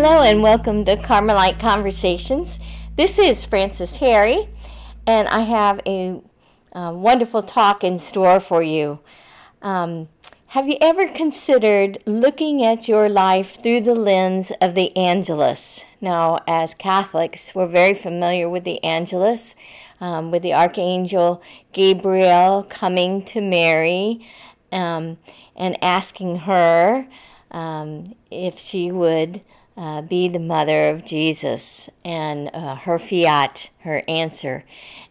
Hello and welcome to Carmelite Conversations. This is Frances Harry, and I have a, a wonderful talk in store for you. Um, have you ever considered looking at your life through the lens of the Angelus? Now, as Catholics, we're very familiar with the Angelus, um, with the Archangel Gabriel coming to Mary um, and asking her um, if she would uh, be the mother of Jesus and uh, her fiat, her answer.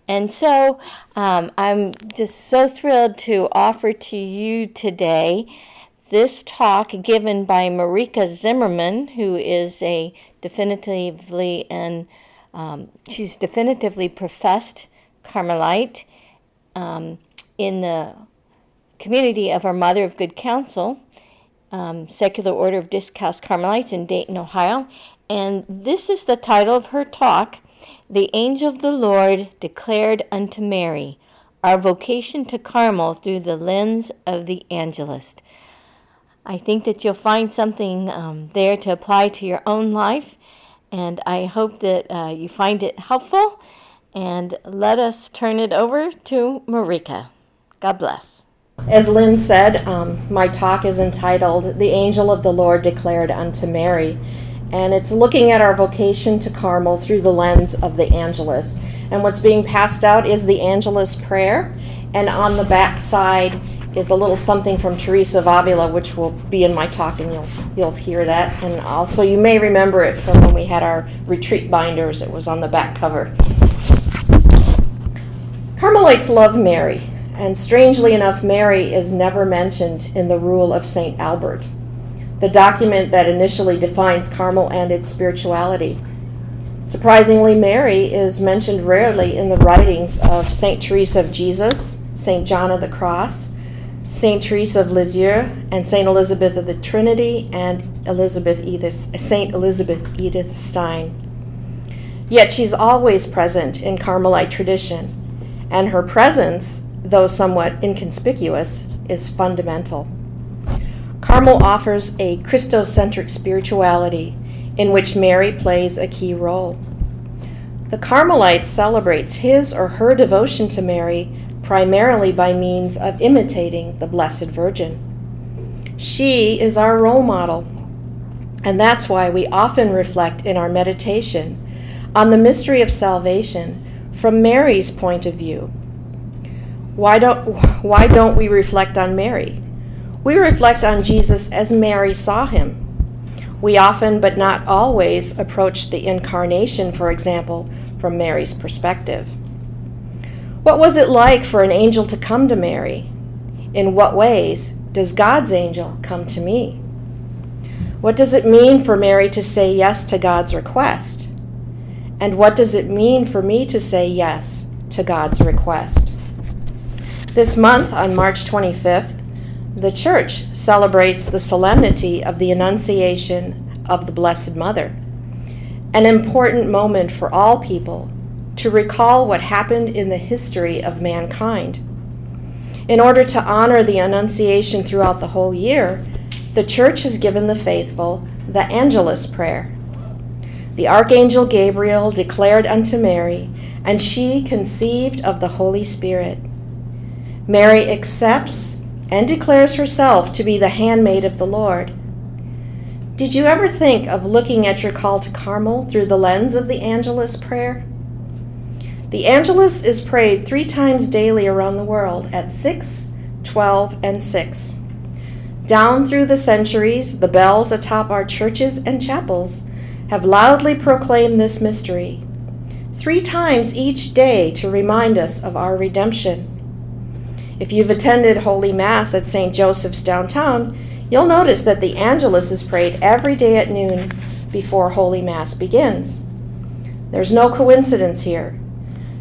And so um, I'm just so thrilled to offer to you today this talk given by Marika Zimmerman, who is a definitively and um, she's definitively professed Carmelite um, in the community of our Mother of Good Counsel um, Secular Order of Discalced Carmelites in Dayton, Ohio. And this is the title of her talk The Angel of the Lord Declared unto Mary Our Vocation to Carmel Through the Lens of the Angelus. I think that you'll find something um, there to apply to your own life, and I hope that uh, you find it helpful. And let us turn it over to Marika. God bless. As Lynn said, um, my talk is entitled The Angel of the Lord Declared Unto Mary. And it's looking at our vocation to Carmel through the lens of the Angelus. And what's being passed out is the Angelus prayer. And on the back side is a little something from Teresa of Avila, which will be in my talk, and you'll, you'll hear that. And also, you may remember it from when we had our retreat binders, it was on the back cover. Carmelites love Mary. And strangely enough, Mary is never mentioned in the Rule of St. Albert, the document that initially defines Carmel and its spirituality. Surprisingly, Mary is mentioned rarely in the writings of St. Teresa of Jesus, St. John of the Cross, St. Teresa of Lisieux, and St. Elizabeth of the Trinity, and Elizabeth Edith, St. Elizabeth Edith Stein. Yet she's always present in Carmelite tradition, and her presence though somewhat inconspicuous, is fundamental. Carmel offers a Christocentric spirituality in which Mary plays a key role. The Carmelite celebrates his or her devotion to Mary primarily by means of imitating the Blessed Virgin. She is our role model, and that's why we often reflect in our meditation on the mystery of salvation from Mary's point of view why don't, why don't we reflect on Mary? We reflect on Jesus as Mary saw him. We often, but not always, approach the incarnation, for example, from Mary's perspective. What was it like for an angel to come to Mary? In what ways does God's angel come to me? What does it mean for Mary to say yes to God's request? And what does it mean for me to say yes to God's request? This month, on March 25th, the Church celebrates the solemnity of the Annunciation of the Blessed Mother, an important moment for all people to recall what happened in the history of mankind. In order to honor the Annunciation throughout the whole year, the Church has given the faithful the Angelus Prayer. The Archangel Gabriel declared unto Mary, and she conceived of the Holy Spirit. Mary accepts and declares herself to be the handmaid of the Lord. Did you ever think of looking at your call to Carmel through the lens of the Angelus prayer? The Angelus is prayed three times daily around the world at 6, 12, and 6. Down through the centuries, the bells atop our churches and chapels have loudly proclaimed this mystery, three times each day to remind us of our redemption. If you've attended Holy Mass at St. Joseph's downtown, you'll notice that the Angelus is prayed every day at noon before Holy Mass begins. There's no coincidence here,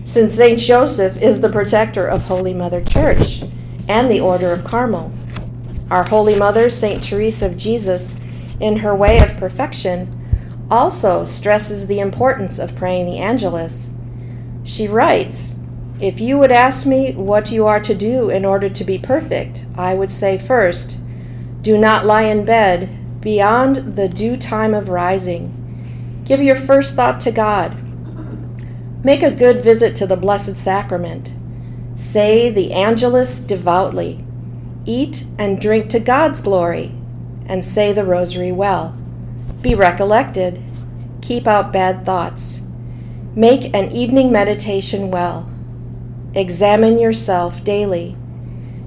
since St. Joseph is the protector of Holy Mother Church and the Order of Carmel. Our Holy Mother, St. Teresa of Jesus, in her way of perfection, also stresses the importance of praying the Angelus. She writes, if you would ask me what you are to do in order to be perfect, I would say first, do not lie in bed beyond the due time of rising. Give your first thought to God. Make a good visit to the Blessed Sacrament. Say the Angelus devoutly. Eat and drink to God's glory, and say the Rosary well. Be recollected. Keep out bad thoughts. Make an evening meditation well. Examine yourself daily.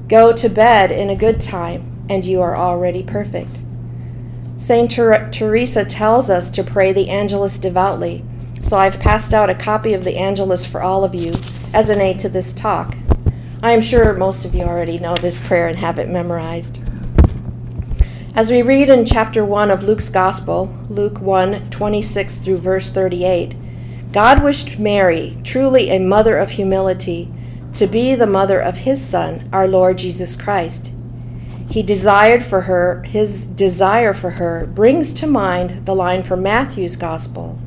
Go to bed in a good time, and you are already perfect. St. Ter- Teresa tells us to pray the Angelus devoutly, so I've passed out a copy of the Angelus for all of you as an aid to this talk. I am sure most of you already know this prayer and have it memorized. As we read in chapter 1 of Luke's Gospel, Luke 1 26 through verse 38, God wished Mary, truly a mother of humility, to be the mother of his Son, our Lord Jesus Christ. He desired for her, his desire for her brings to mind the line from Matthew's Gospel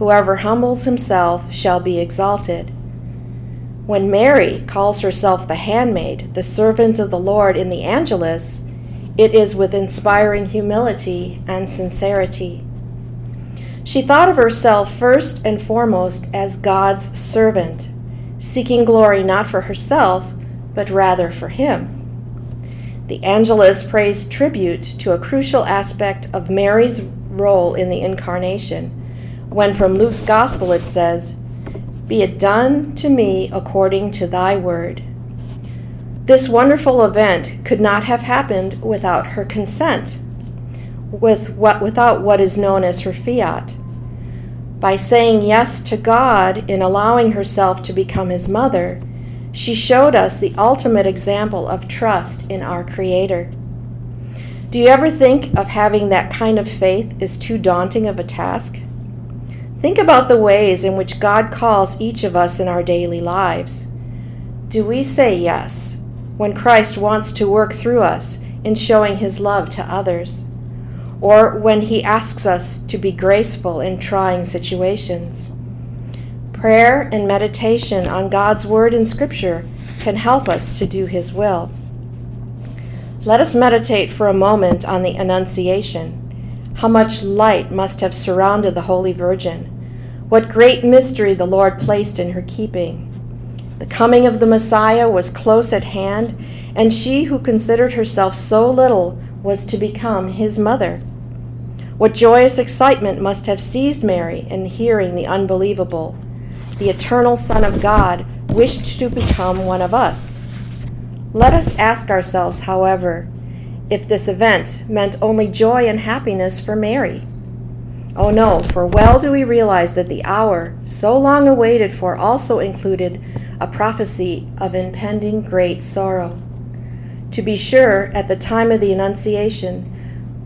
Whoever humbles himself shall be exalted. When Mary calls herself the handmaid, the servant of the Lord in the Angelus, it is with inspiring humility and sincerity. She thought of herself first and foremost as God's servant, seeking glory not for herself, but rather for Him. The Angelus pays tribute to a crucial aspect of Mary's role in the Incarnation, when from Luke's Gospel it says, Be it done to me according to thy word. This wonderful event could not have happened without her consent, with what, without what is known as her fiat. By saying yes to God in allowing herself to become his mother, she showed us the ultimate example of trust in our Creator. Do you ever think of having that kind of faith is too daunting of a task? Think about the ways in which God calls each of us in our daily lives. Do we say yes when Christ wants to work through us in showing his love to others? Or when He asks us to be graceful in trying situations. Prayer and meditation on God's Word and Scripture can help us to do His will. Let us meditate for a moment on the Annunciation. How much light must have surrounded the Holy Virgin. What great mystery the Lord placed in her keeping. The coming of the Messiah was close at hand, and she who considered herself so little was to become his mother. What joyous excitement must have seized Mary in hearing the unbelievable. The eternal Son of God wished to become one of us. Let us ask ourselves, however, if this event meant only joy and happiness for Mary. Oh no, for well do we realize that the hour, so long awaited for, also included a prophecy of impending great sorrow. To be sure, at the time of the Annunciation,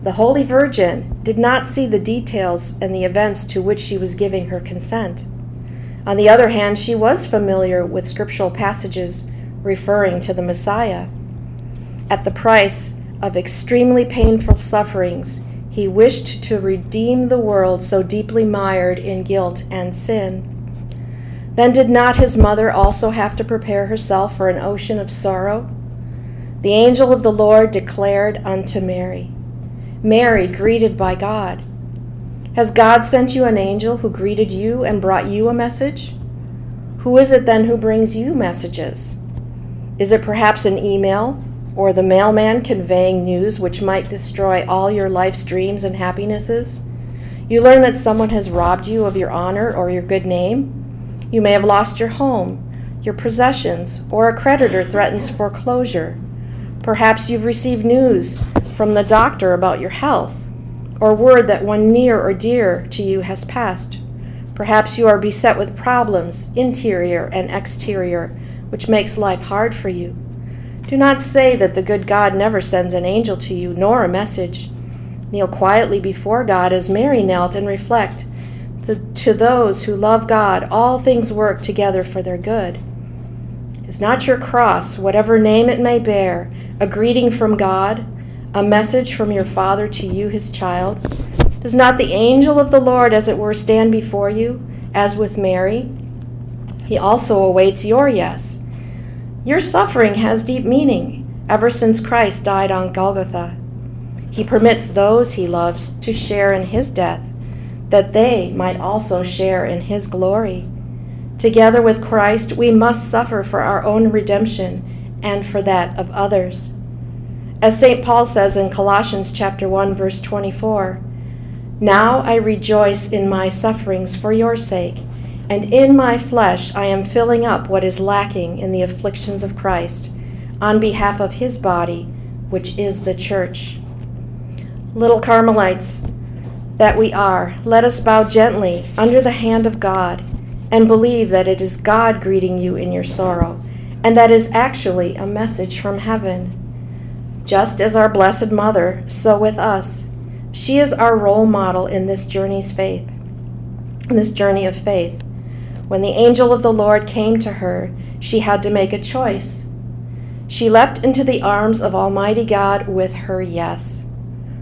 the Holy Virgin did not see the details and the events to which she was giving her consent. On the other hand, she was familiar with scriptural passages referring to the Messiah. At the price of extremely painful sufferings, he wished to redeem the world so deeply mired in guilt and sin. Then did not his mother also have to prepare herself for an ocean of sorrow? The angel of the Lord declared unto Mary, Mary, greeted by God. Has God sent you an angel who greeted you and brought you a message? Who is it then who brings you messages? Is it perhaps an email or the mailman conveying news which might destroy all your life's dreams and happinesses? You learn that someone has robbed you of your honor or your good name. You may have lost your home, your possessions, or a creditor threatens foreclosure. Perhaps you've received news from the doctor about your health, or word that one near or dear to you has passed. Perhaps you are beset with problems, interior and exterior, which makes life hard for you. Do not say that the good God never sends an angel to you, nor a message. Kneel quietly before God as Mary knelt and reflect that to those who love God, all things work together for their good. Is not your cross, whatever name it may bear, a greeting from God, a message from your Father to you, his child? Does not the angel of the Lord, as it were, stand before you, as with Mary? He also awaits your yes. Your suffering has deep meaning ever since Christ died on Golgotha. He permits those he loves to share in his death, that they might also share in his glory. Together with Christ, we must suffer for our own redemption and for that of others. As St. Paul says in Colossians chapter 1 verse 24, "Now I rejoice in my sufferings for your sake, and in my flesh I am filling up what is lacking in the afflictions of Christ on behalf of his body, which is the church." Little Carmelites that we are, let us bow gently under the hand of God and believe that it is God greeting you in your sorrow, and that is actually a message from heaven. Just as our Blessed Mother, so with us. She is our role model in this journey's faith, in this journey of faith. When the angel of the Lord came to her, she had to make a choice. She leapt into the arms of Almighty God with her yes.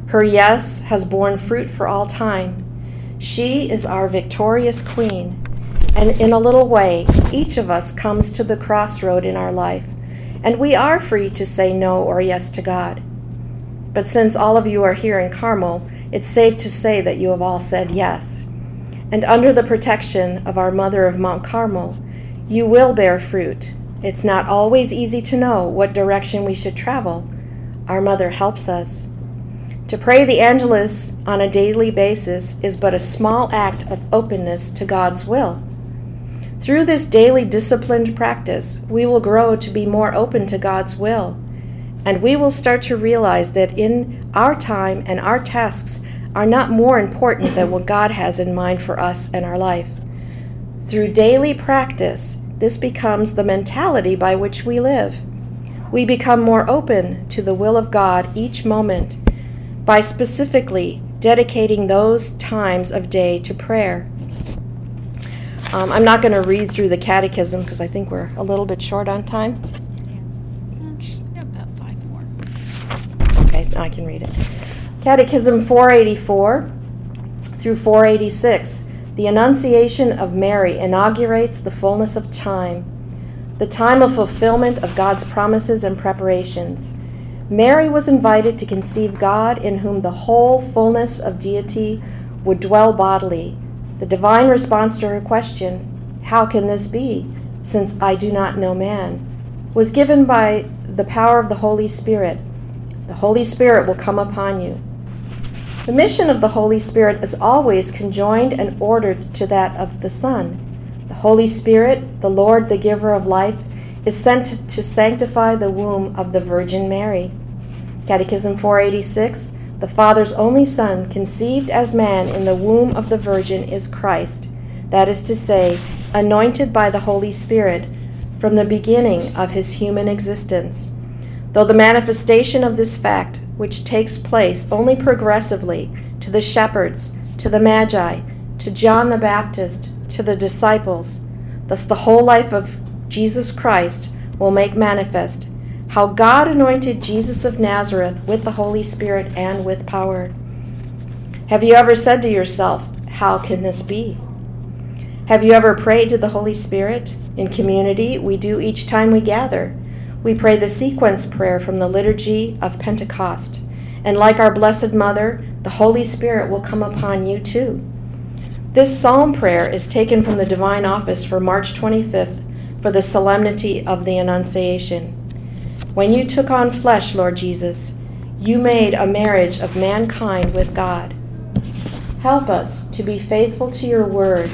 Her yes has borne fruit for all time. She is our victorious queen and in a little way, each of us comes to the crossroad in our life, and we are free to say no or yes to God. But since all of you are here in Carmel, it's safe to say that you have all said yes. And under the protection of our Mother of Mount Carmel, you will bear fruit. It's not always easy to know what direction we should travel. Our Mother helps us. To pray the Angelus on a daily basis is but a small act of openness to God's will. Through this daily disciplined practice, we will grow to be more open to God's will, and we will start to realize that in our time and our tasks are not more important than what God has in mind for us and our life. Through daily practice, this becomes the mentality by which we live. We become more open to the will of God each moment by specifically dedicating those times of day to prayer. Um, I'm not going to read through the catechism because I think we're a little bit short on time. Yeah, about five more. Okay, I can read it. Catechism 484 through 486. The Annunciation of Mary inaugurates the fullness of time, the time of fulfillment of God's promises and preparations. Mary was invited to conceive God in whom the whole fullness of deity would dwell bodily the divine response to her question, How can this be, since I do not know man? was given by the power of the Holy Spirit. The Holy Spirit will come upon you. The mission of the Holy Spirit is always conjoined and ordered to that of the Son. The Holy Spirit, the Lord, the giver of life, is sent to sanctify the womb of the Virgin Mary. Catechism 486 the Father's only Son, conceived as man in the womb of the Virgin, is Christ, that is to say, anointed by the Holy Spirit from the beginning of his human existence. Though the manifestation of this fact, which takes place only progressively to the shepherds, to the Magi, to John the Baptist, to the disciples, thus the whole life of Jesus Christ will make manifest how God anointed Jesus of Nazareth with the Holy Spirit and with power. Have you ever said to yourself, How can this be? Have you ever prayed to the Holy Spirit? In community, we do each time we gather. We pray the sequence prayer from the liturgy of Pentecost. And like our Blessed Mother, the Holy Spirit will come upon you too. This psalm prayer is taken from the divine office for March 25th for the solemnity of the Annunciation. When you took on flesh, Lord Jesus, you made a marriage of mankind with God. Help us to be faithful to your word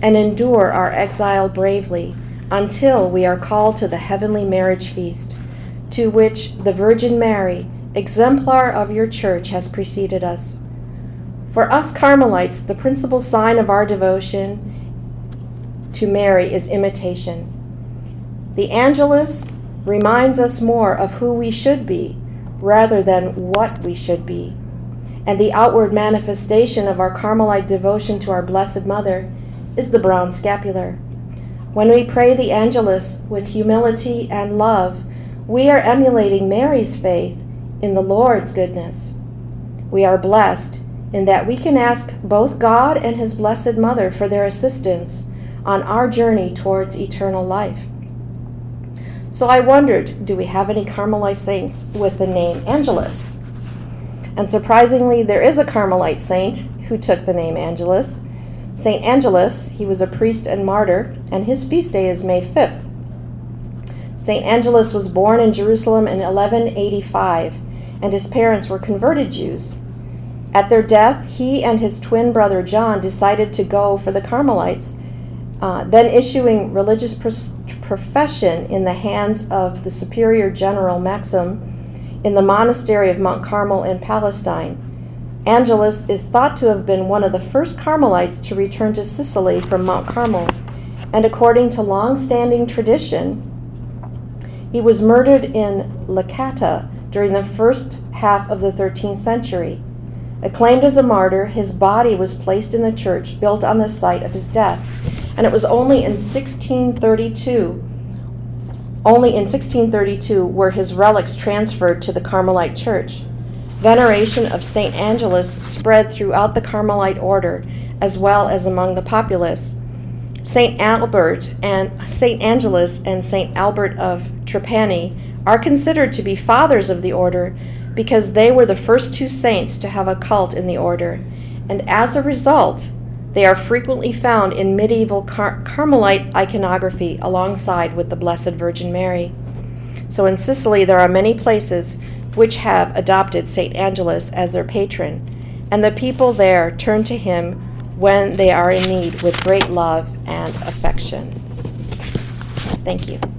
and endure our exile bravely until we are called to the heavenly marriage feast, to which the Virgin Mary, exemplar of your church, has preceded us. For us Carmelites, the principal sign of our devotion to Mary is imitation. The Angelus reminds us more of who we should be rather than what we should be. And the outward manifestation of our Carmelite devotion to our Blessed Mother is the brown scapular. When we pray the Angelus with humility and love, we are emulating Mary's faith in the Lord's goodness. We are blessed in that we can ask both God and His Blessed Mother for their assistance on our journey towards eternal life. So I wondered, do we have any Carmelite saints with the name Angelus? And surprisingly, there is a Carmelite saint who took the name Angelus. St. Angelus, he was a priest and martyr, and his feast day is May 5th. St. Angelus was born in Jerusalem in 1185, and his parents were converted Jews. At their death, he and his twin brother John decided to go for the Carmelites, uh, then issuing religious profession in the hands of the superior general Maxim in the monastery of Mount Carmel in Palestine. Angelus is thought to have been one of the first Carmelites to return to Sicily from Mount Carmel, and according to long standing tradition, he was murdered in Licata during the first half of the 13th century. Acclaimed as a martyr, his body was placed in the church built on the site of his death, and it was only in 1632 only in 1632 were his relics transferred to the Carmelite church. Veneration of St. Angelus spread throughout the Carmelite order as well as among the populace. St. Albert and St. Angelus and St. Albert of Trapani are considered to be fathers of the order because they were the first two saints to have a cult in the order, and as a result, they are frequently found in medieval Car- Carmelite iconography alongside with the Blessed Virgin Mary. So in Sicily, there are many places which have adopted St. Angelus as their patron, and the people there turn to him when they are in need with great love and affection. Thank you.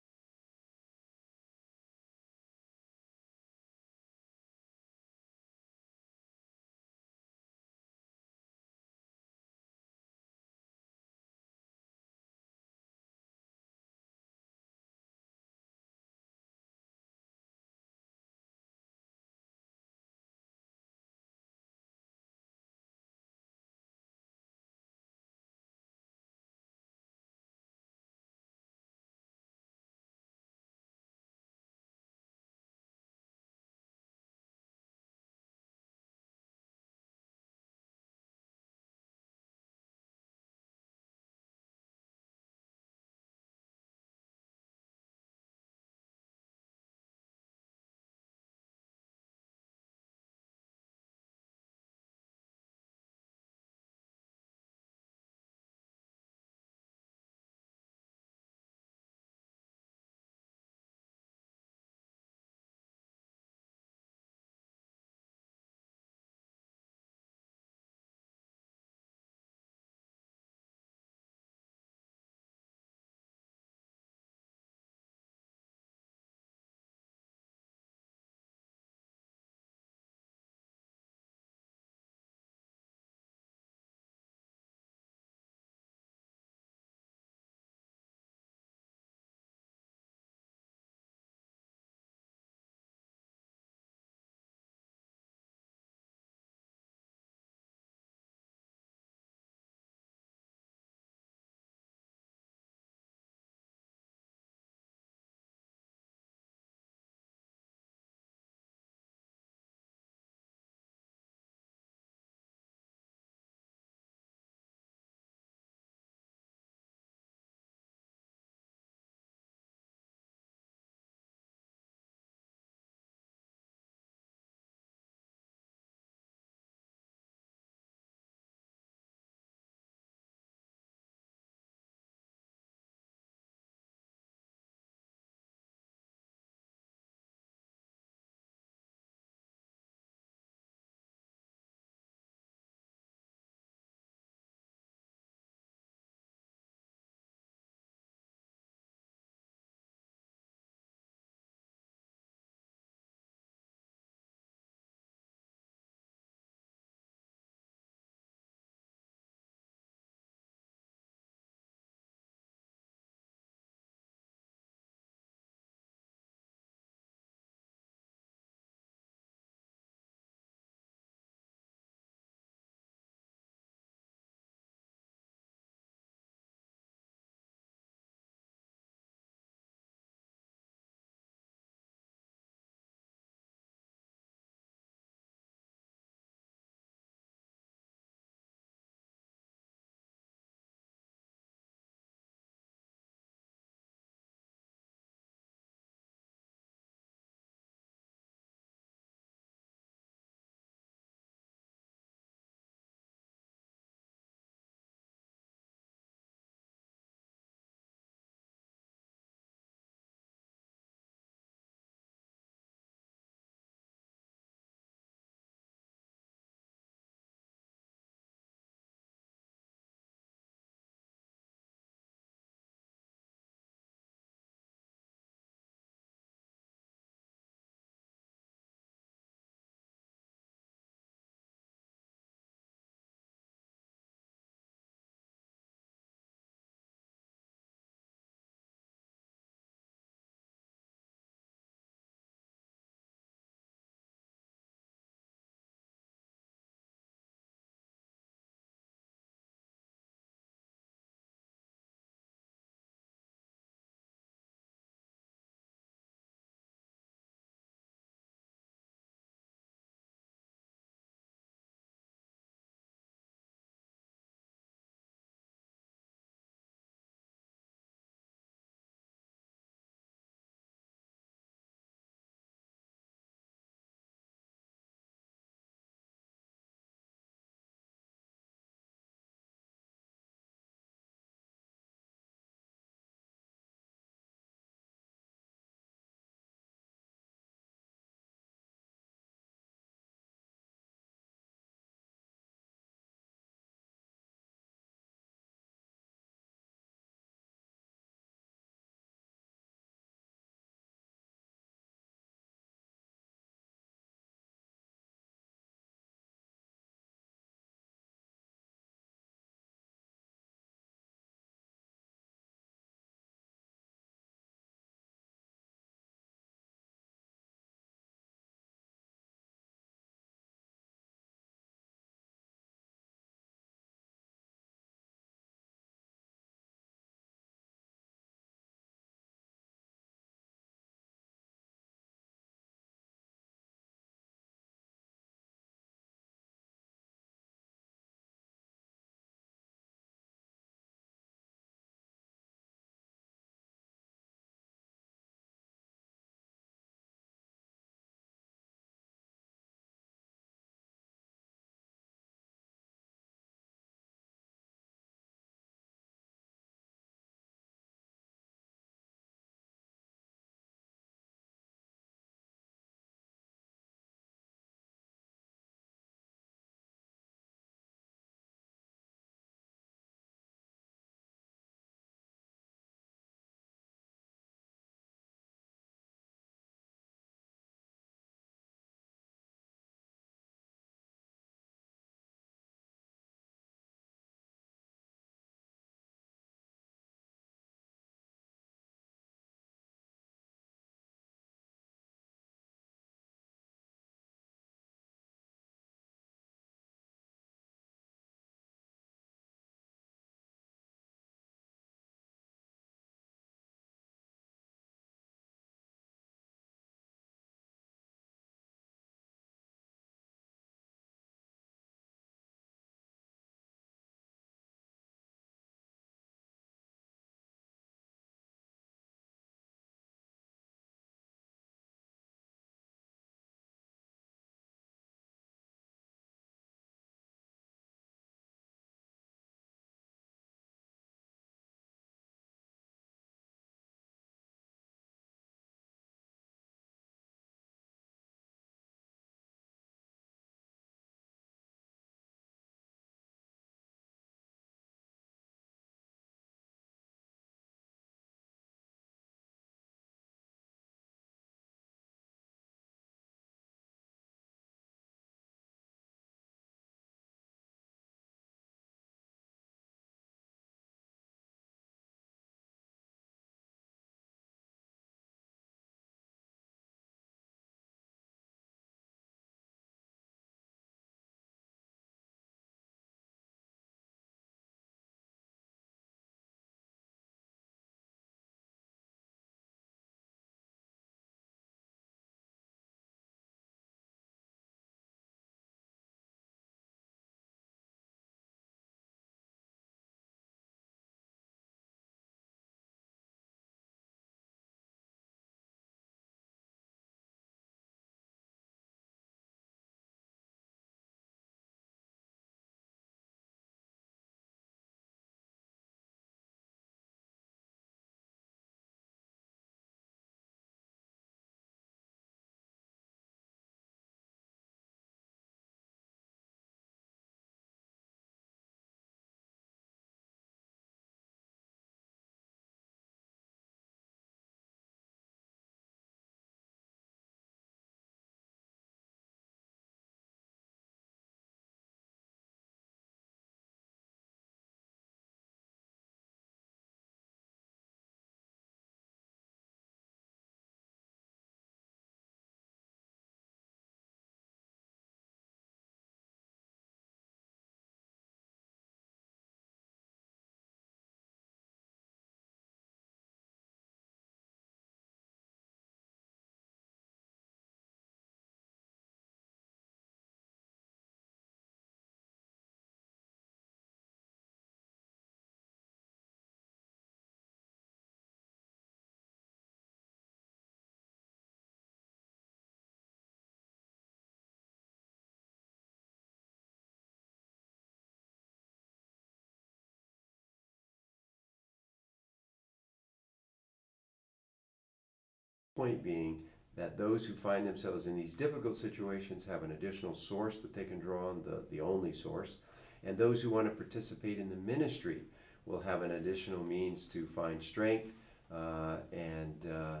Point being that those who find themselves in these difficult situations have an additional source that they can draw on, the, the only source. And those who want to participate in the ministry will have an additional means to find strength uh, and uh,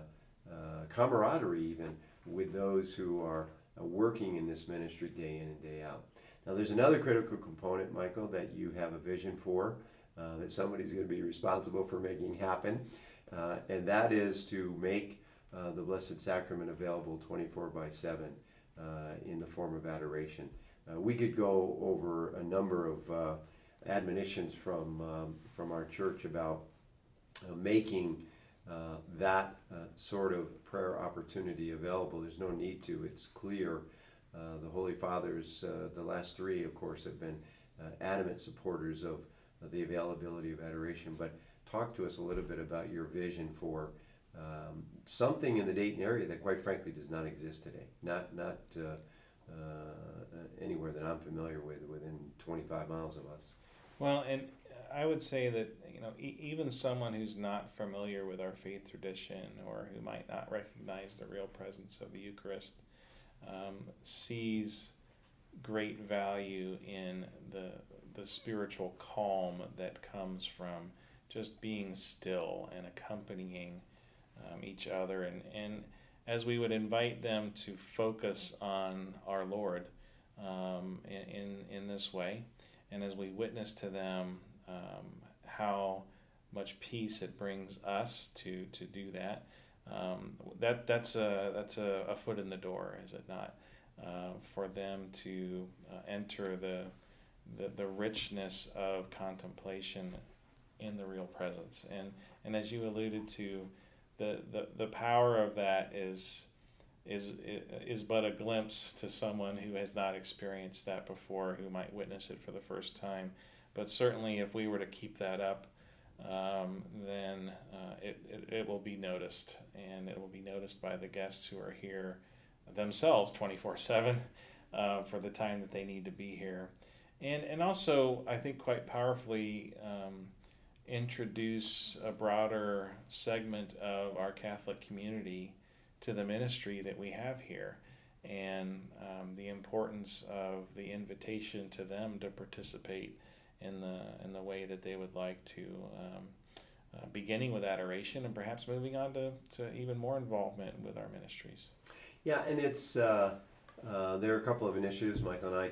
uh, camaraderie, even with those who are uh, working in this ministry day in and day out. Now, there's another critical component, Michael, that you have a vision for, uh, that somebody's going to be responsible for making happen, uh, and that is to make uh, the Blessed Sacrament available 24 by 7 uh, in the form of adoration. Uh, we could go over a number of admonitions from, um, from our church about making uh, that uh, sort of prayer opportunity available. There's no need to, it's clear. Uh, the Holy Fathers, the last three, of course, have been adamant supporters of the availability of adoration. But talk to us a little bit about your vision for um, something in the Dayton area that, quite frankly, does not exist today. Not not uh, uh, anywhere that I'm familiar with, within 25 miles of us. Well, and I would say that you know e- even someone who's not familiar with our faith tradition or who might not recognize the real presence of the Eucharist um, sees great value in the the spiritual calm that comes from just being still and accompanying um, each other. And and as we would invite them to focus on our Lord um, in, in, this way and as we witness to them um, how much peace it brings us to to do that um, that that's a that's a, a, foot in the door is it not? Uh, for them to uh, enter the, the the richness of contemplation in the real presence. And and as you alluded to the, the, the power of that is is is but a glimpse to someone who has not experienced that before, who might witness it for the first time. But certainly, if we were to keep that up, um, then uh, it, it, it will be noticed, and it will be noticed by the guests who are here themselves twenty four seven uh, for the time that they need to be here, and and also I think quite powerfully. Um, introduce a broader segment of our Catholic community to the ministry that we have here and um, the importance of the invitation to them to participate in the in the way that they would like to um, uh, beginning with adoration and perhaps moving on to, to even more involvement with our ministries. Yeah, and it's uh, uh, there are a couple of initiatives Michael and I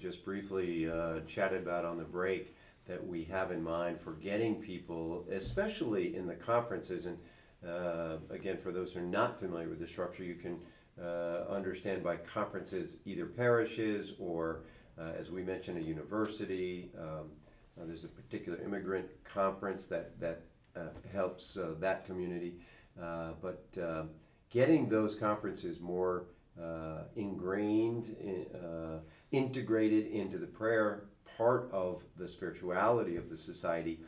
just briefly uh, chatted about on the break that we have in mind for getting people, especially in the conferences. And uh, again, for those who are not familiar with the structure, you can uh, understand by conferences either parishes or, uh, as we mentioned, a university. Um, uh, there's a particular immigrant conference that that uh, helps uh, that community, but um, getting those conferences more ingrained, in, integrated into the prayer part of the spirituality of the society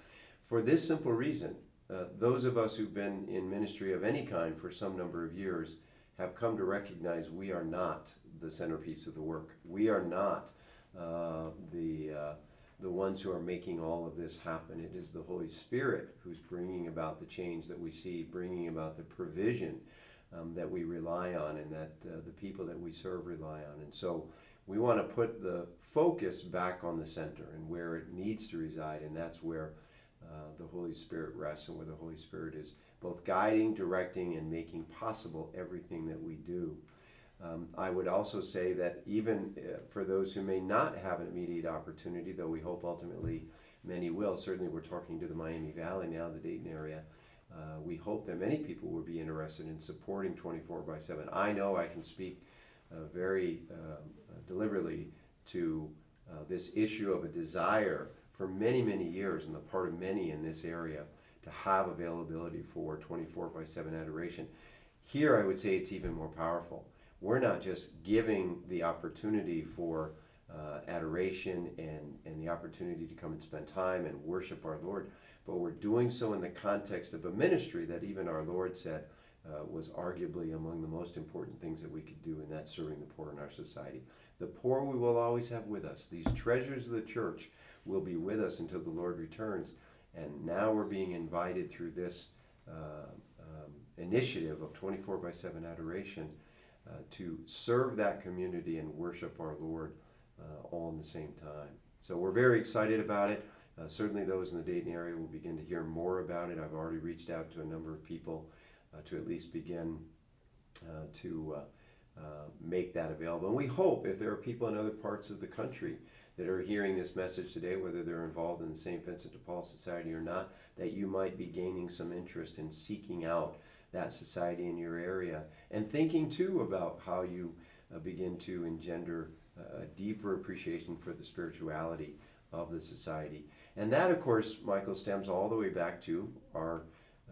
for this simple reason. Uh, those of us who've been in ministry of any kind for some number of years have come to recognize we are not the centerpiece of the work. We are not uh, the, uh, the ones who are making all of this happen. It is the Holy Spirit who's bringing about the change that we see, bringing about the provision um, that we rely on and that uh, the people that we serve rely on. And so we want to put the focus back on the center and where it needs to reside, and that's where uh, the Holy Spirit rests and where the Holy Spirit is both guiding, directing, and making possible everything that we do. Um, I would also say that even uh, for those who may not have an immediate opportunity, though we hope ultimately many will, certainly we're talking to the Miami Valley now, the Dayton area. Uh, we hope that many people will be interested in supporting 24 by 7. I know I can speak uh, very um, deliberately to uh, this issue of a desire for many, many years on the part of many in this area to have availability for 24 by 7 adoration. Here, I would say it's even more powerful. We're not just giving the opportunity for uh, adoration and, and the opportunity to come and spend time and worship our Lord, but we're doing so in the context of a ministry that even our Lord said uh, was arguably among the most important things that we could do, and that's serving the poor in our society. The poor we will always have with us. These treasures of the church will be with us until the Lord returns. And now we're being invited through this uh, um, initiative of 24 by 7 adoration uh, to serve that community and worship our Lord uh, all in the same time. So we're very excited about it. Uh, certainly, those in the Dayton area will begin to hear more about it. I've already reached out to a number of people uh, to at least begin uh, to uh, make that available. And we hope if there are people in other parts of the country that are hearing this message today, whether they're involved in the St. Vincent de Paul Society or not, that you might be gaining some interest in seeking out that society in your area and thinking too about how you uh, begin to engender a deeper appreciation for the spirituality of the society. And that, of course, Michael, stems all the way back to our,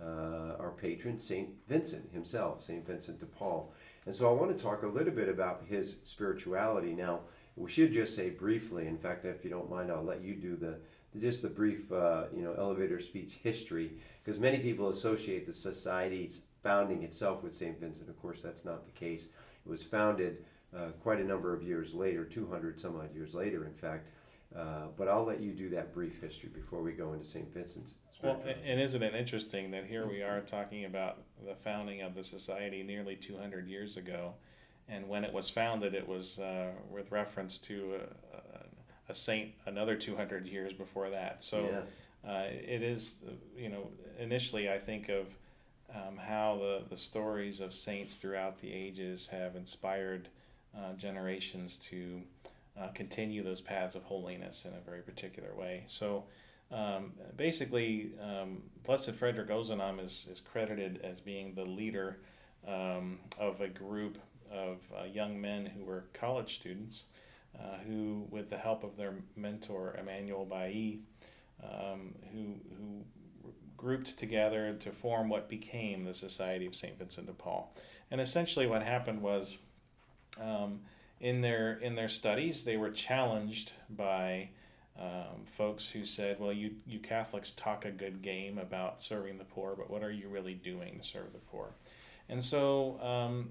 uh, our patron, St. Vincent himself, St. Vincent de Paul. And so I want to talk a little bit about his spirituality. Now, we should just say briefly, in fact, if you don't mind, I'll let you do the, just the brief, uh, you know, elevator speech history, because many people associate the society's founding itself with St. Vincent. Of course, that's not the case. It was founded uh, quite a number of years later, 200 some odd years later, in fact. Uh, but I'll let you do that brief history before we go into St. Vincent's. Well, and isn't it interesting that here we are talking about the founding of the society nearly 200 years ago, and when it was founded, it was uh, with reference to a, a, saint another 200 years before that. So yeah. uh, it is, you know, initially I think of um, how the, the stories of saints throughout the ages have inspired uh, generations to uh, continue those paths of holiness in a very particular way. So um, basically, um, Blessed Frederick Ozanam is, is credited as being the leader um, of a group of uh, young men who were college students uh, who, with the help of their mentor Emmanuel Bailly, um, who, who grouped together to form what became the Society of St. Vincent de Paul. And essentially, what happened was um, in their in their studies, they were challenged by um, folks who said, "Well, you you Catholics talk a good game about serving the poor, but what are you really doing to serve the poor?" And so um,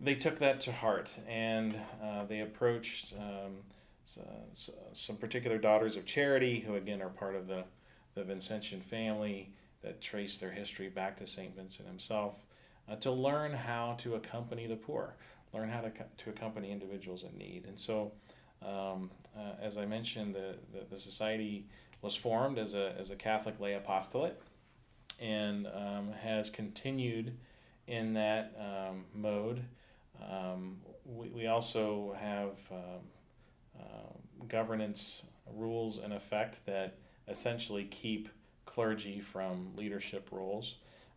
they took that to heart, and uh, they approached um, so, so some particular daughters of charity, who again are part of the the Vincentian family that trace their history back to Saint Vincent himself, uh, to learn how to accompany the poor learn how to, to accompany individuals in need. And so, um, uh, as I mentioned, the, the, the, society was formed as a, as a Catholic lay apostolate and um, has continued in that um, mode. Um, we, we also have uh, governance rules in effect that essentially keep clergy from leadership roles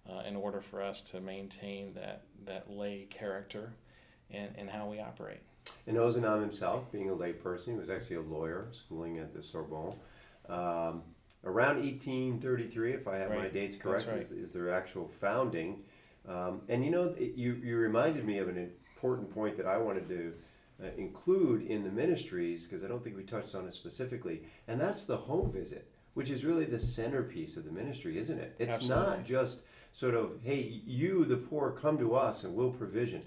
uh, in order for us to maintain that, that lay character and, and how we operate. And Ozanam himself, being a layperson, he was actually a lawyer schooling at the Sorbonne. Um, around 1833, if I have right. my dates correct, right. is, is, their actual founding. Um, and you know, it, you, you reminded me of an important point that I wanted to uh, include in the ministries, because I don't think we touched on it specifically, and that's the home visit, which is really the centerpiece of the ministry, isn't it? It's Absolutely. not just sort of, hey, you, the poor, come to us and we'll provision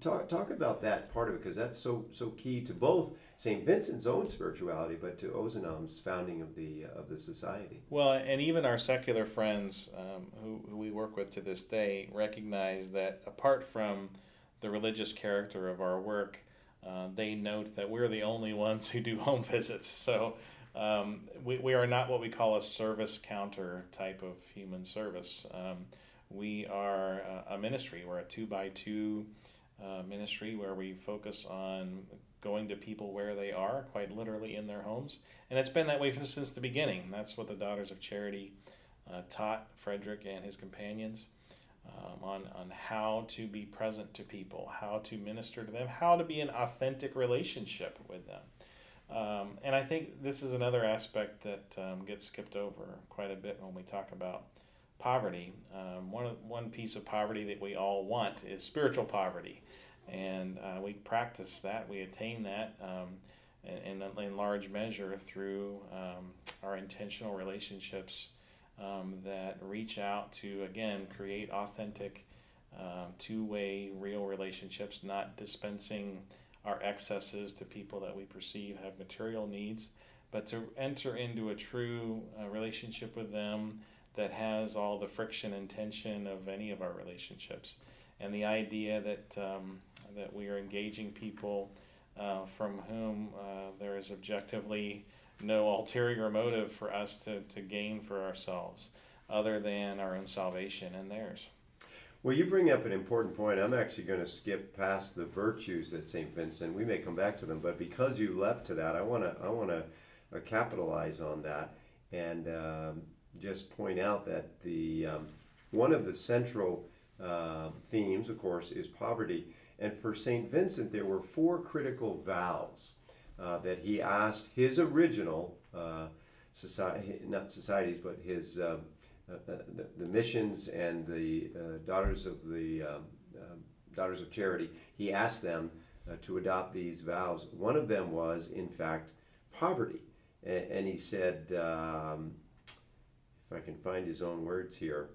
talk talk about that part of it because that's so so key to both St. Vincent's own spirituality, but to Ozanam's founding of the uh, of the society. Well, and even our secular friends um, who, who we work with to this day recognize that apart from the religious character of our work, uh, they note that we're the only ones who do home visits. So. Um, we, we are not what we call a service counter type of human service. Um, we are a, a ministry. We're a two by two uh, ministry where we focus on going to people where they are, quite literally in their homes. And it's been that way since the beginning. That's what the Daughters of Charity uh, taught Frederick and his companions um, on, on how to be present to people, how to minister to them, how to be in authentic relationship with them. Um, and I think this is another aspect that um, gets skipped over quite a bit when we talk about poverty. Um, one, one piece of poverty that we all want is spiritual poverty and uh, we practice that. We attain that um, in, in, large measure through um, our intentional relationships um, that reach out to again create authentic, um, two-way, real relationships, not dispensing our excesses to people that we perceive have material needs, but to enter into a true uh, relationship with them that has all the friction and tension of any of our relationships. And the idea that, um, that we are engaging people uh, from whom uh, there is objectively no ulterior motive for us to, to gain for ourselves other than our own salvation and theirs. Well, you bring up an important point. I'm actually going to skip past the virtues at St. Vincent. We may come back to them, but because you leapt to that, I want to I want to uh, capitalize on that and um, just point out that the um, one of the central uh, themes, of course, is poverty. And for St. Vincent, there were four critical vows uh, that he asked his original uh, society, not societies, but his uh, uh, uh, the, the, missions and the daughters of the um, daughters of charity. He asked them to adopt these vows. One of them was, in fact, poverty, and, and he said, um, if I can find his own words here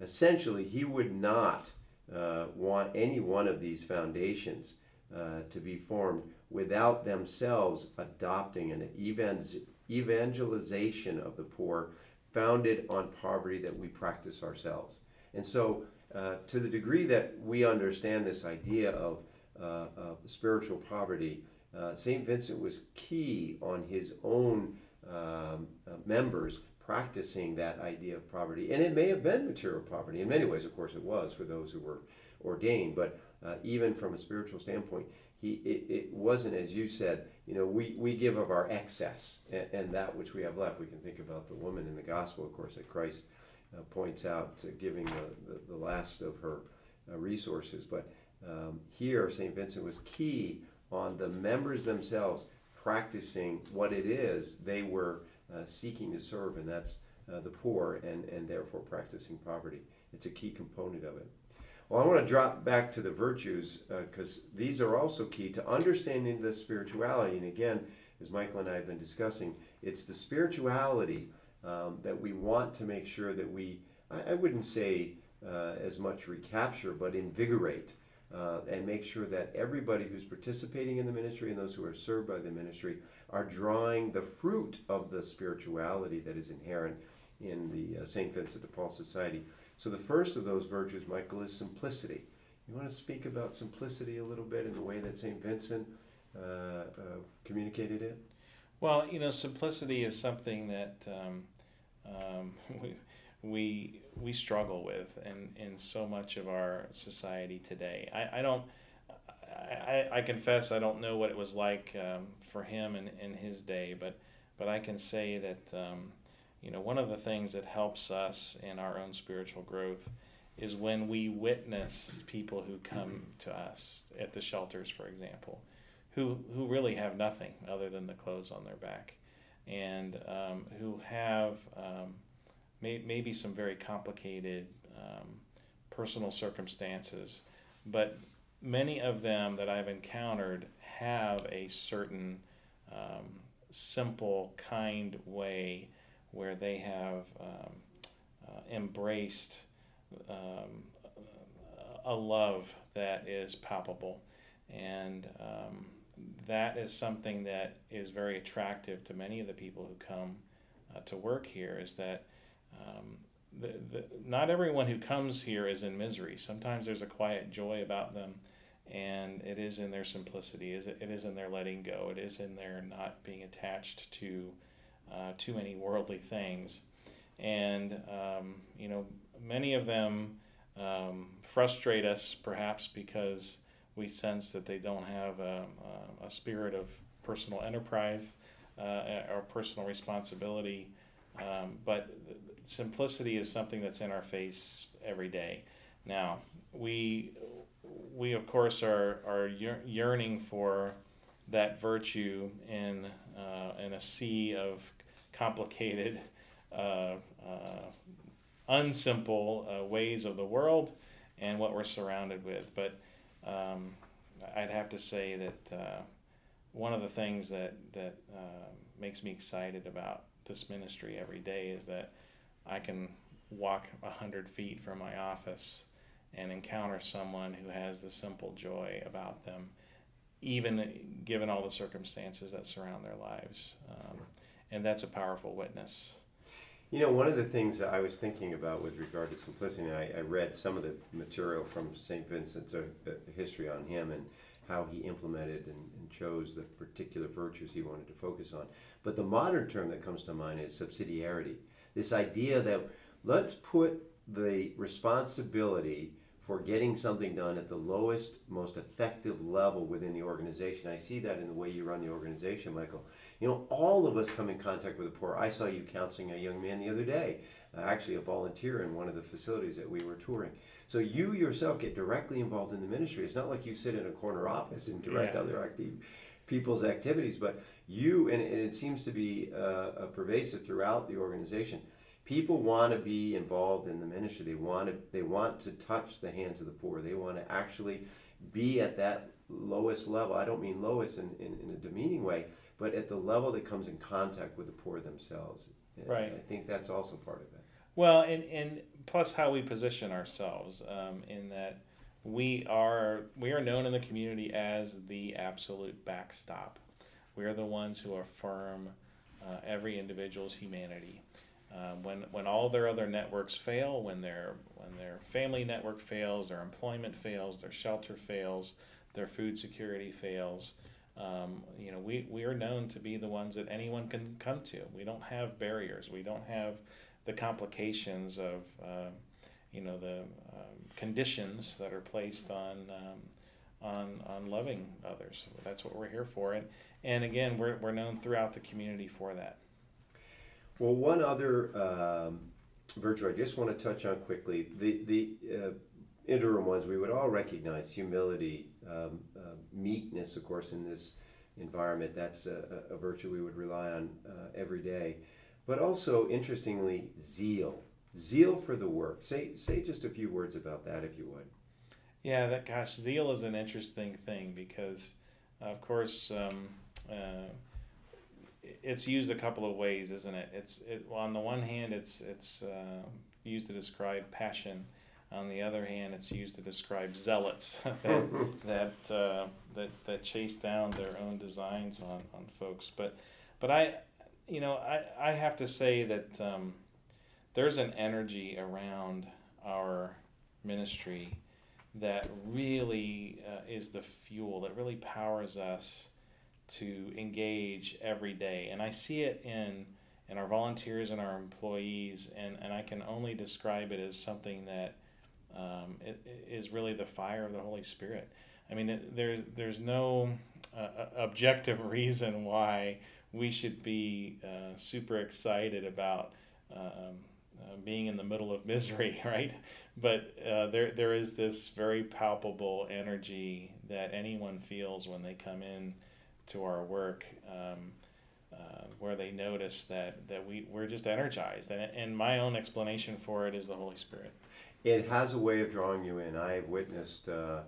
essentially, he would not uh, want any one of these foundations uh, to be formed without themselves adopting an evangelization of the poor founded on poverty that we practice ourselves. And so, uh, to the degree that we understand this idea of, uh, of spiritual poverty, uh, St. Vincent was key on his own um, uh, members practicing that idea of poverty. And it may have been material poverty. In many ways, of course, it was for those who were ordained. But uh, even from a spiritual standpoint, he it, it, wasn't as you said. You know, we, we give of our excess and, and, that which we have left. We can think about the woman in the gospel, of course, that Christ uh, points out to giving the, the, the, last of her uh, resources. But um, here, St. Vincent was key on the members themselves practicing what it is they were uh, seeking to serve, and that's uh, the poor, and, and therefore practicing poverty. It's a key component of it. Well, I want to drop back to the virtues because uh, these are also key to understanding the spirituality. And again, as Michael and I have been discussing, it's the spirituality um, that we want to make sure that we, I, I wouldn't say uh, as much recapture, but invigorate. Uh, and make sure that everybody who's participating in the ministry and those who are served by the ministry are drawing the fruit of the spirituality that is inherent in the uh, St. Vincent de Paul Society. So the first of those virtues, Michael, is simplicity. You want to speak about simplicity a little bit in the way that St. Vincent uh, uh, communicated it? Well, you know, simplicity is something that um, um, we, we we struggle with in, in so much of our society today. I, I don't I, I confess I don't know what it was like um, for him in, in his day, but but I can say that um, you know one of the things that helps us in our own spiritual growth is when we witness people who come to us at the shelters, for example, who who really have nothing other than the clothes on their back, and um, who have um, may, maybe some very complicated um, personal circumstances, but many of them that I've encountered have a certain um, simple, kind way where they have um, uh, embraced um, a love that is palpable. And um, that is something that is very attractive to many of the people who come uh, to work here is that um, the, the, not everyone who comes here is in misery. Sometimes there's a quiet joy about them, and it is in their simplicity. Is It is in their letting go. It is in their not being attached to uh, too many worldly things. And um, you know, many of them um, frustrate us perhaps because we sense that they don't have a, a spirit of personal enterprise uh, or personal responsibility. Um, but simplicity is something that's in our face every day. Now, we we of course are are yearning for that virtue in uh, in a sea of complicated, uh, uh, unsimple uh, ways of the world and what we're surrounded with. But um, I'd have to say that uh, one of the things that that uh, makes me excited about this ministry every day is that I can walk a hundred feet from my office and encounter someone who has the simple joy about them, even given all the circumstances that surround their lives. Um, and that's a powerful witness. You know, one of the things that I was thinking about with regard to simplicity, I, I read some of the material from St. Vincent's uh, uh, history on him and how he implemented and, and chose the particular virtues he wanted to focus on. But the modern term that comes to mind is subsidiarity. This idea that let's put the responsibility for getting something done at the lowest, most effective level within the organization. I see that in the way you run the organization, Michael. You know, all of us come in contact with the poor. I saw you counseling a young man the other day, uh, actually a volunteer in one of the facilities that we were touring. So you yourself get directly involved in the ministry. It's not like you sit in a corner office and direct Yeah. other active people's activities, but you, and, and it seems to be uh, uh, pervasive throughout the organization. People want to be involved in the ministry. They want to. They want to touch the hands of the poor. They want to actually be at that lowest level. I don't mean lowest in, in, in a demeaning way, but at the level that comes in contact with the poor themselves. And Right. I think that's also part of it. Well, and, and plus how we position ourselves um, in that we are we are known in the community as the absolute backstop. We are the ones who affirm uh, every individual's humanity. Um, when when all their other networks fail, when their when their family network fails, their employment fails, their shelter fails, their food security fails, um, you know, we, we are known to be the ones that anyone can come to. We don't have barriers. We don't have the complications of, uh, you know, the um, conditions that are placed on, um, on, on loving others. That's what we're here for. And, and again, we're, we're known throughout the community for that. Well, one other um, virtue I just want to touch on quickly the the uh, interim ones we would all recognize humility, um, uh, meekness, of course, in this environment. That's a, a virtue we would rely on uh, every day. But also, interestingly, zeal. Zeal for the work. Say, say just a few words about that, if you would. Yeah, that gosh, zeal is an interesting thing because, of course, um, uh, it's used a couple of ways, isn't it? It's it, well, on the one hand, it's it's uh, used to describe passion. On the other hand, it's used to describe zealots that that, uh, that that chase down their own designs on, on folks. But but I, you know, I, I have to say that um, there's an energy around our ministry that really uh, is the fuel that really powers us to engage every day. And I see it in in our volunteers and our employees, and, and I can only describe it as something that um, it, it is really the fire of the Holy Spirit. I mean, it, there's there's no uh, objective reason why we should be uh, super excited about um, uh, being in the middle of misery, right? But uh, there there is this very palpable energy that anyone feels when they come in to our work. Um, uh, where they notice that, that we, we're just energized. And, and my own explanation for it is the Holy Spirit. It has a way of drawing you in. I have witnessed, uh,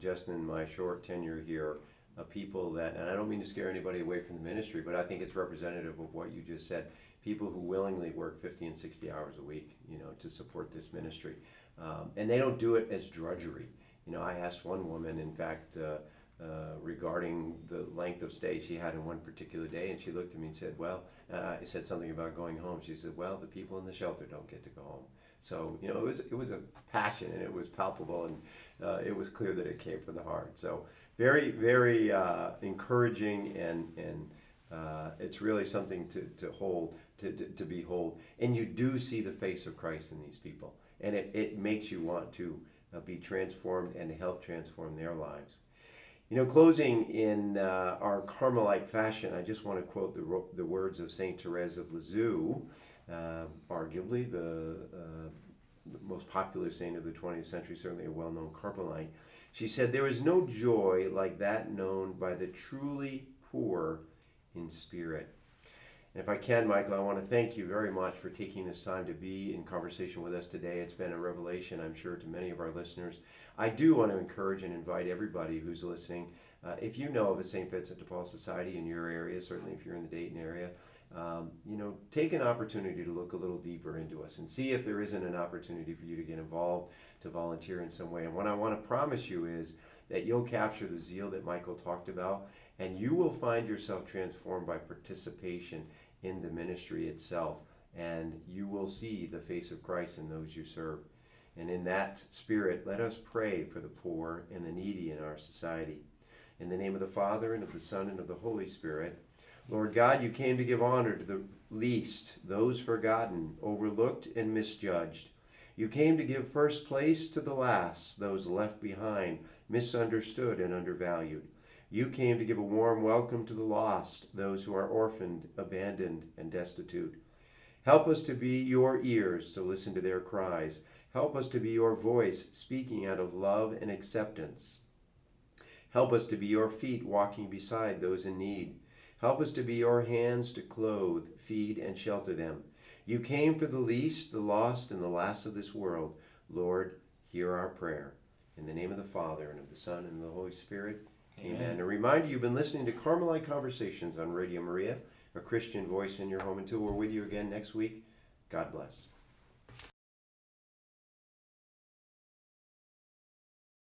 just in my short tenure here, uh, people that, and I don't mean to scare anybody away from the ministry, but I think it's representative of what you just said. People who willingly work 50 and 60 hours a week, you know, to support this ministry. Um, and they don't do it as drudgery. You know, I asked one woman, in fact, uh, uh, regarding the length of stay she had in one particular day, and she looked at me and said, "Well," uh, I said something about going home. She said, "Well, the people in the shelter don't get to go home." So you know, it was it was a passion, and it was palpable, and uh, it was clear that it came from the heart. So very very uh, encouraging, and and uh, it's really something to to hold to, to to behold, and you do see the face of Christ in these people, and it it makes you want to uh, be transformed and help transform their lives. You know, closing in uh, our Carmelite fashion, I just want to quote the, the words of Saint Therese of Lisieux, uh, arguably the, uh, the most popular saint of the 20th century, certainly a well known Carmelite. She said, There is no joy like that known by the truly poor in spirit. If I can, Michael, I want to thank you very much for taking this time to be in conversation with us today. It's been a revelation, I'm sure, to many of our listeners. I do want to encourage and invite everybody who's listening. Uh, if you know of a St. Vincent de Paul Society in your area, certainly if you're in the Dayton area, um, you know, take an opportunity to look a little deeper into us and see if there isn't an opportunity for you to get involved, to volunteer in some way. And what I want to promise you is that you'll capture the zeal that Michael talked about, and you will find yourself transformed by participation in the ministry itself and you will see the face of Christ in those you serve. And in that spirit, let us pray for the poor and the needy in our society. In the name of the Father, and of the Son, and of the Holy Spirit. Lord God, you came to give honor to the least, those forgotten, overlooked, and misjudged. You came to give first place to the last, those left behind, misunderstood, and undervalued. You came to give a warm welcome to the lost, those who are orphaned, abandoned, and destitute. Help us to be your ears to listen to their cries. Help us to be your voice speaking out of love and acceptance. Help us to be your feet walking beside those in need. Help us to be your hands to clothe, feed, and shelter them. You came for the least, the lost, and the last of this world. Lord, hear our prayer. In the name of the Father, and of the Son, and of the Holy Spirit. Amen. A reminder you've been listening to Carmelite Conversations on Radio Maria, a Christian voice in your home. Until we're with you again next week, God bless.